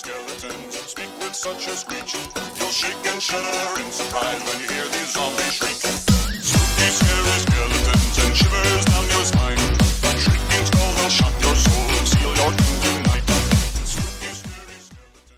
skeletons speak with such a screech. You'll shake and shudder in surprise when you hear these zombies shriek. Spooky, scary skeletons and shivers down your spine. That shrieking skull will shock your soul and seal your doom tonight. Spooky, scary skeletons.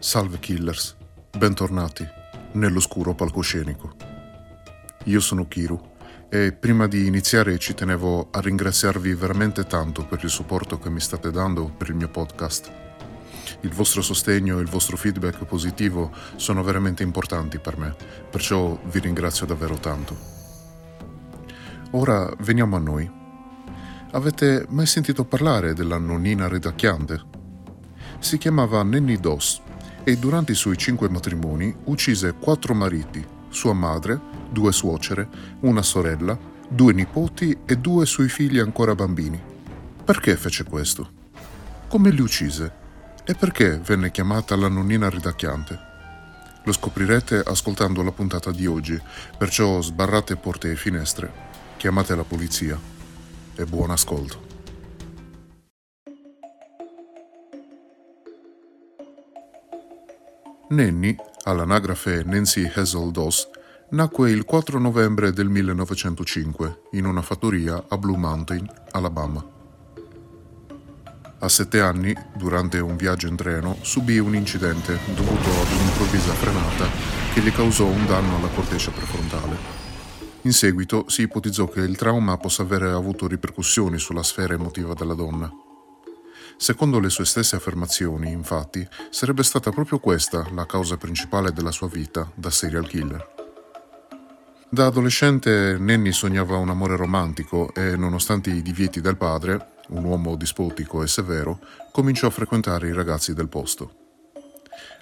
Salve killers, bentornati nell'oscuro palcoscenico. Io sono Kiru e prima di iniziare ci tenevo a ringraziarvi veramente tanto per il supporto che mi state dando per il mio podcast. Il vostro sostegno e il vostro feedback positivo sono veramente importanti per me, perciò vi ringrazio davvero tanto. Ora veniamo a noi. Avete mai sentito parlare della nonnina redacchiante? Si chiamava Nenny Doss e durante i suoi cinque matrimoni uccise quattro mariti, sua madre, due suocere, una sorella, due nipoti e due suoi figli ancora bambini. Perché fece questo? Come li uccise? E perché venne chiamata la nonnina ridacchiante? Lo scoprirete ascoltando la puntata di oggi, perciò sbarrate porte e finestre, chiamate la polizia e buon ascolto. Nenny, all'anagrafe Nancy Hazel Doss, nacque il 4 novembre del 1905 in una fattoria a Blue Mountain, Alabama. A sette anni, durante un viaggio in treno, subì un incidente dovuto ad un'improvvisa frenata che gli causò un danno alla corteccia prefrontale. In seguito si ipotizzò che il trauma possa avere avuto ripercussioni sulla sfera emotiva della donna. Secondo le sue stesse affermazioni, infatti, sarebbe stata proprio questa la causa principale della sua vita da serial killer. Da adolescente Nenny sognava un amore romantico e, nonostante i divieti del padre, un uomo dispotico e severo, cominciò a frequentare i ragazzi del posto.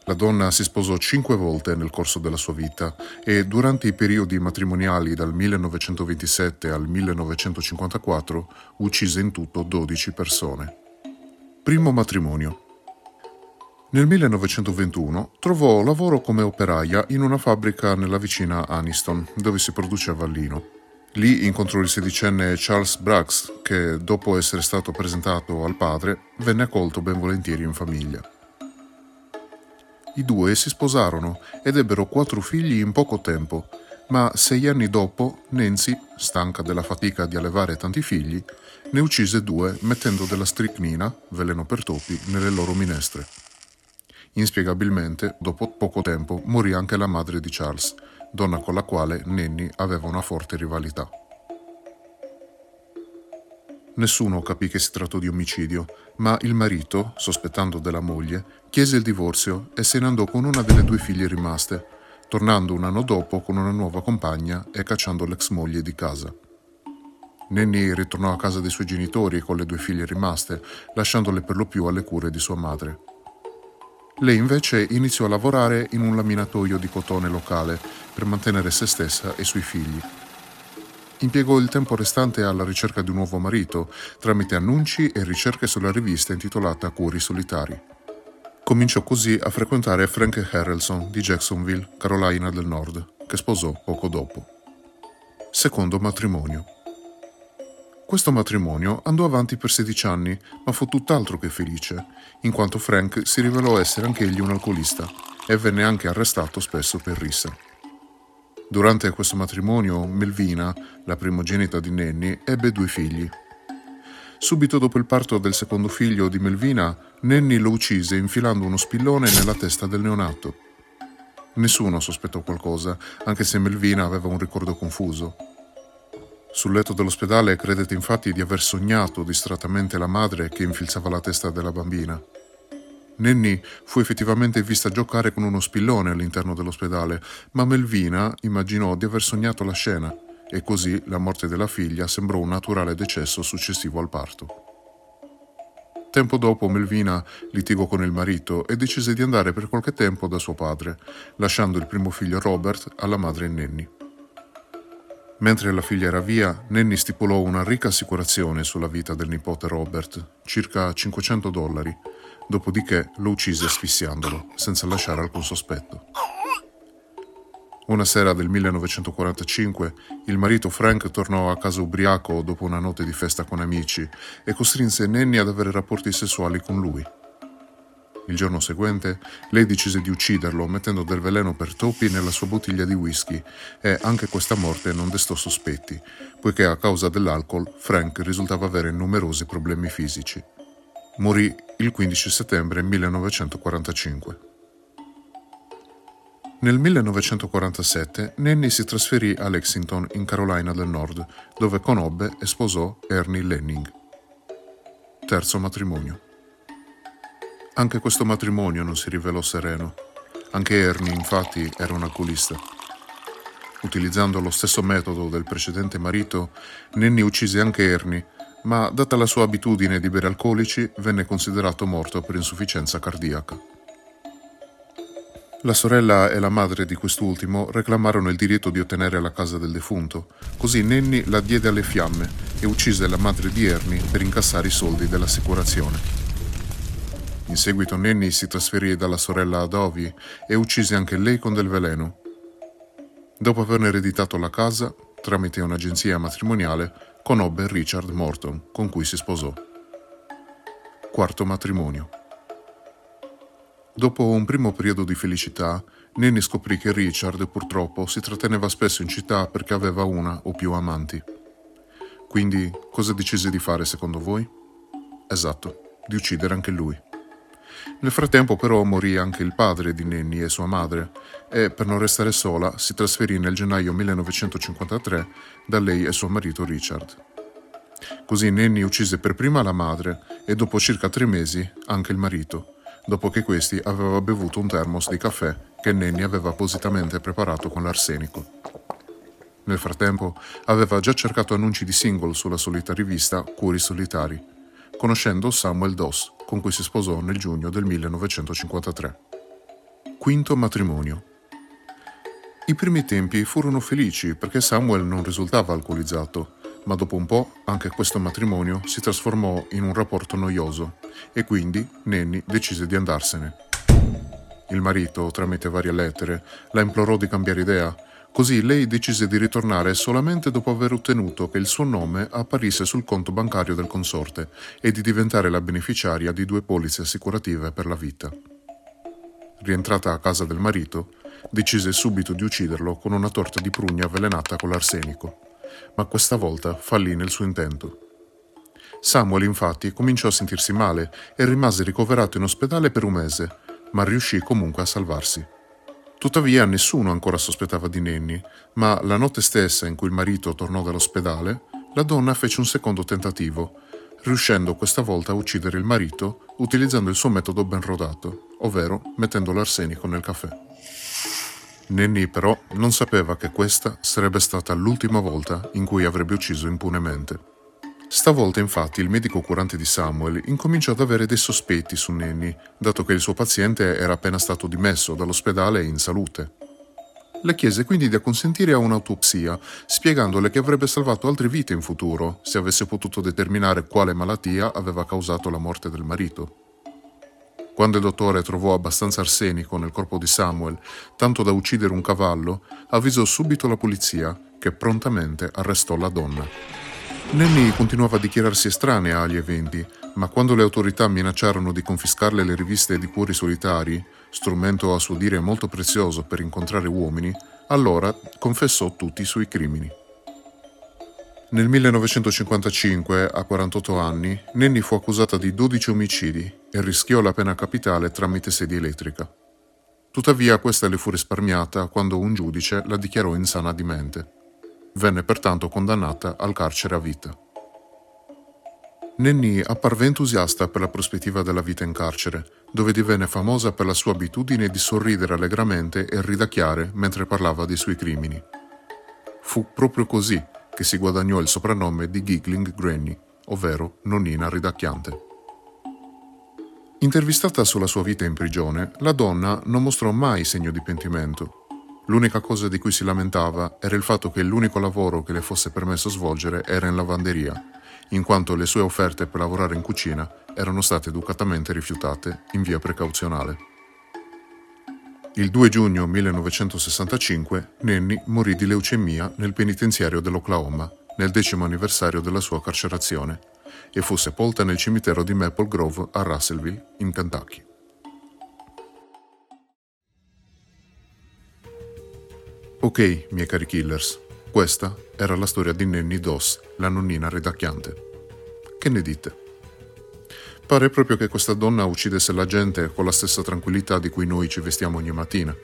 La donna si sposò cinque volte nel corso della sua vita e durante i periodi matrimoniali dal 1927 al 1954 uccise in tutto 12 persone. Primo matrimonio. Nel 1921 trovò lavoro come operaia in una fabbrica nella vicina Aniston, dove si produceva vino. Lì incontrò il sedicenne Charles Braggs, che dopo essere stato presentato al padre, venne accolto ben volentieri in famiglia. I due si sposarono ed ebbero quattro figli in poco tempo, ma sei anni dopo Nancy, stanca della fatica di allevare tanti figli, ne uccise due mettendo della stricnina, veleno per topi, nelle loro minestre. Inspiegabilmente, dopo poco tempo, morì anche la madre di Charles, donna con la quale Nenny aveva una forte rivalità. Nessuno capì che si trattò di omicidio, ma il marito, sospettando della moglie, chiese il divorzio e se ne andò con una delle due figlie rimaste, tornando un anno dopo con una nuova compagna e cacciando l'ex moglie di casa. Nenny ritornò a casa dei suoi genitori con le due figlie rimaste, lasciandole per lo più alle cure di sua madre. Lei invece iniziò a lavorare in un laminatoio di cotone locale per mantenere se stessa e i suoi figli. Impiegò il tempo restante alla ricerca di un nuovo marito tramite annunci e ricerche sulla rivista intitolata Cuori Solitari. Cominciò così a frequentare Frank Harrelson di Jacksonville, Carolina del Nord, che sposò poco dopo. Secondo matrimonio. Questo matrimonio andò avanti per 16 anni, ma fu tutt'altro che felice, in quanto Frank si rivelò essere anch'egli un alcolista e venne anche arrestato spesso per rissa. Durante questo matrimonio, Melvina, la primogenita di Nenny, ebbe due figli. Subito dopo il parto del secondo figlio di Melvina, Nenny lo uccise infilando uno spillone nella testa del neonato. Nessuno sospettò qualcosa, anche se Melvina aveva un ricordo confuso. Sul letto dell'ospedale credete infatti di aver sognato distrattamente la madre che infilzava la testa della bambina. Nenny fu effettivamente vista giocare con uno spillone all'interno dell'ospedale, ma Melvina immaginò di aver sognato la scena e così la morte della figlia sembrò un naturale decesso successivo al parto. Tempo dopo Melvina litigò con il marito e decise di andare per qualche tempo da suo padre, lasciando il primo figlio Robert alla madre Nenny. Mentre la figlia era via, Nenny stipulò una ricca assicurazione sulla vita del nipote Robert, circa 500 dollari, dopodiché lo uccise asfissiandolo, senza lasciare alcun sospetto. Una sera del 1945 il marito Frank tornò a casa ubriaco dopo una notte di festa con amici e costrinse Nanny ad avere rapporti sessuali con lui. Il giorno seguente lei decise di ucciderlo mettendo del veleno per topi nella sua bottiglia di whisky e anche questa morte non destò sospetti, poiché a causa dell'alcol Frank risultava avere numerosi problemi fisici. Morì il 15 settembre 1945. Nel 1947 Nanny si trasferì a Lexington in Carolina del Nord, dove conobbe e sposò Ernie Lenning. Terzo matrimonio. Anche questo matrimonio non si rivelò sereno. Anche Ernie, infatti, era un alcolista. Utilizzando lo stesso metodo del precedente marito, Nanny uccise anche Ernie, ma data la sua abitudine di bere alcolici, venne considerato morto per insufficienza cardiaca. La sorella e la madre di quest'ultimo reclamarono il diritto di ottenere la casa del defunto, così Nenni la diede alle fiamme e uccise la madre di Ernie per incassare i soldi dell'assicurazione. In seguito Nenni si trasferì dalla sorella ad Ovi e uccise anche lei con del veleno. Dopo aver ereditato la casa, tramite un'agenzia matrimoniale, conobbe Richard Morton, con cui si sposò. Quarto matrimonio. Dopo un primo periodo di felicità, Nanny scoprì che Richard purtroppo si tratteneva spesso in città perché aveva una o più amanti. Quindi cosa decise di fare secondo voi? Esatto, di uccidere anche lui. Nel frattempo però morì anche il padre di Nanny e sua madre e per non restare sola si trasferì nel gennaio 1953 da lei e suo marito Richard. Così Nanny uccise per prima la madre e dopo circa tre mesi anche il marito dopo che questi aveva bevuto un termos di caffè che Nenni aveva appositamente preparato con l'arsenico. Nel frattempo aveva già cercato annunci di single sulla solita rivista Cuori Solitari, conoscendo Samuel Doss, con cui si sposò nel giugno del 1953. Quinto matrimonio. I primi tempi furono felici perché Samuel non risultava alcolizzato ma dopo un po' anche questo matrimonio si trasformò in un rapporto noioso e quindi Nanny decise di andarsene. Il marito, tramite varie lettere, la implorò di cambiare idea, così lei decise di ritornare solamente dopo aver ottenuto che il suo nome apparisse sul conto bancario del consorte e di diventare la beneficiaria di due polizze assicurative per la vita. Rientrata a casa del marito, decise subito di ucciderlo con una torta di prugna avvelenata con l'arsenico ma questa volta fallì nel suo intento. Samuel infatti cominciò a sentirsi male e rimase ricoverato in ospedale per un mese, ma riuscì comunque a salvarsi. Tuttavia nessuno ancora sospettava di Nenni, ma la notte stessa in cui il marito tornò dall'ospedale, la donna fece un secondo tentativo, riuscendo questa volta a uccidere il marito utilizzando il suo metodo ben rodato, ovvero mettendo l'arsenico nel caffè. Nenni però non sapeva che questa sarebbe stata l'ultima volta in cui avrebbe ucciso impunemente. Stavolta infatti il medico curante di Samuel incominciò ad avere dei sospetti su Nenni, dato che il suo paziente era appena stato dimesso dall'ospedale in salute. Le chiese quindi di acconsentire a un'autopsia, spiegandole che avrebbe salvato altre vite in futuro se avesse potuto determinare quale malattia aveva causato la morte del marito. Quando il dottore trovò abbastanza arsenico nel corpo di Samuel, tanto da uccidere un cavallo, avvisò subito la polizia, che prontamente arrestò la donna. Nanny continuava a dichiararsi estranea agli eventi, ma quando le autorità minacciarono di confiscarle le riviste di cuori solitari, strumento a suo dire molto prezioso per incontrare uomini, allora confessò tutti i suoi crimini. Nel 1955, a 48 anni, Nenni fu accusata di 12 omicidi e rischiò la pena capitale tramite sedia elettrica. Tuttavia questa le fu risparmiata quando un giudice la dichiarò insana di mente. Venne pertanto condannata al carcere a vita. Nenni apparve entusiasta per la prospettiva della vita in carcere, dove divenne famosa per la sua abitudine di sorridere allegramente e ridacchiare mentre parlava dei suoi crimini. Fu proprio così che si guadagnò il soprannome di Giggling Granny, ovvero nonnina ridacchiante. Intervistata sulla sua vita in prigione, la donna non mostrò mai segno di pentimento. L'unica cosa di cui si lamentava era il fatto che l'unico lavoro che le fosse permesso svolgere era in lavanderia, in quanto le sue offerte per lavorare in cucina erano state educatamente rifiutate in via precauzionale. Il 2 giugno 1965 Nenni morì di leucemia nel penitenziario dell'Oklahoma, nel decimo anniversario della sua carcerazione, e fu sepolta nel cimitero di Maple Grove a Russellville, in Kentucky. Ok, miei cari killers, questa era la storia di Nenny Doss, la nonnina redacchiante. Che ne dite? Pare proprio che questa donna uccidesse la gente con la stessa tranquillità di cui noi ci vestiamo ogni mattina.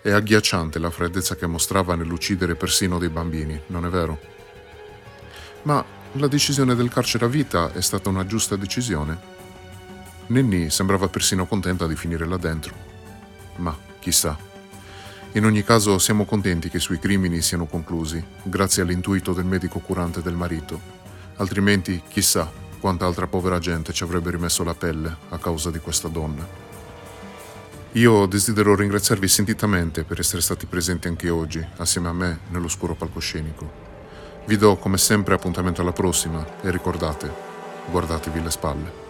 È agghiacciante la freddezza che mostrava nell'uccidere persino dei bambini, non è vero? Ma la decisione del carcere a vita è stata una giusta decisione? Nenni sembrava persino contenta di finire là dentro. Ma chissà. In ogni caso siamo contenti che i suoi crimini siano conclusi, grazie all'intuito del medico curante del marito. Altrimenti, chissà quanta altra povera gente ci avrebbe rimesso la pelle a causa di questa donna. Io desidero ringraziarvi sentitamente per essere stati presenti anche oggi, assieme a me, nell'oscuro palcoscenico. Vi do come sempre appuntamento alla prossima e ricordate, guardatevi le spalle.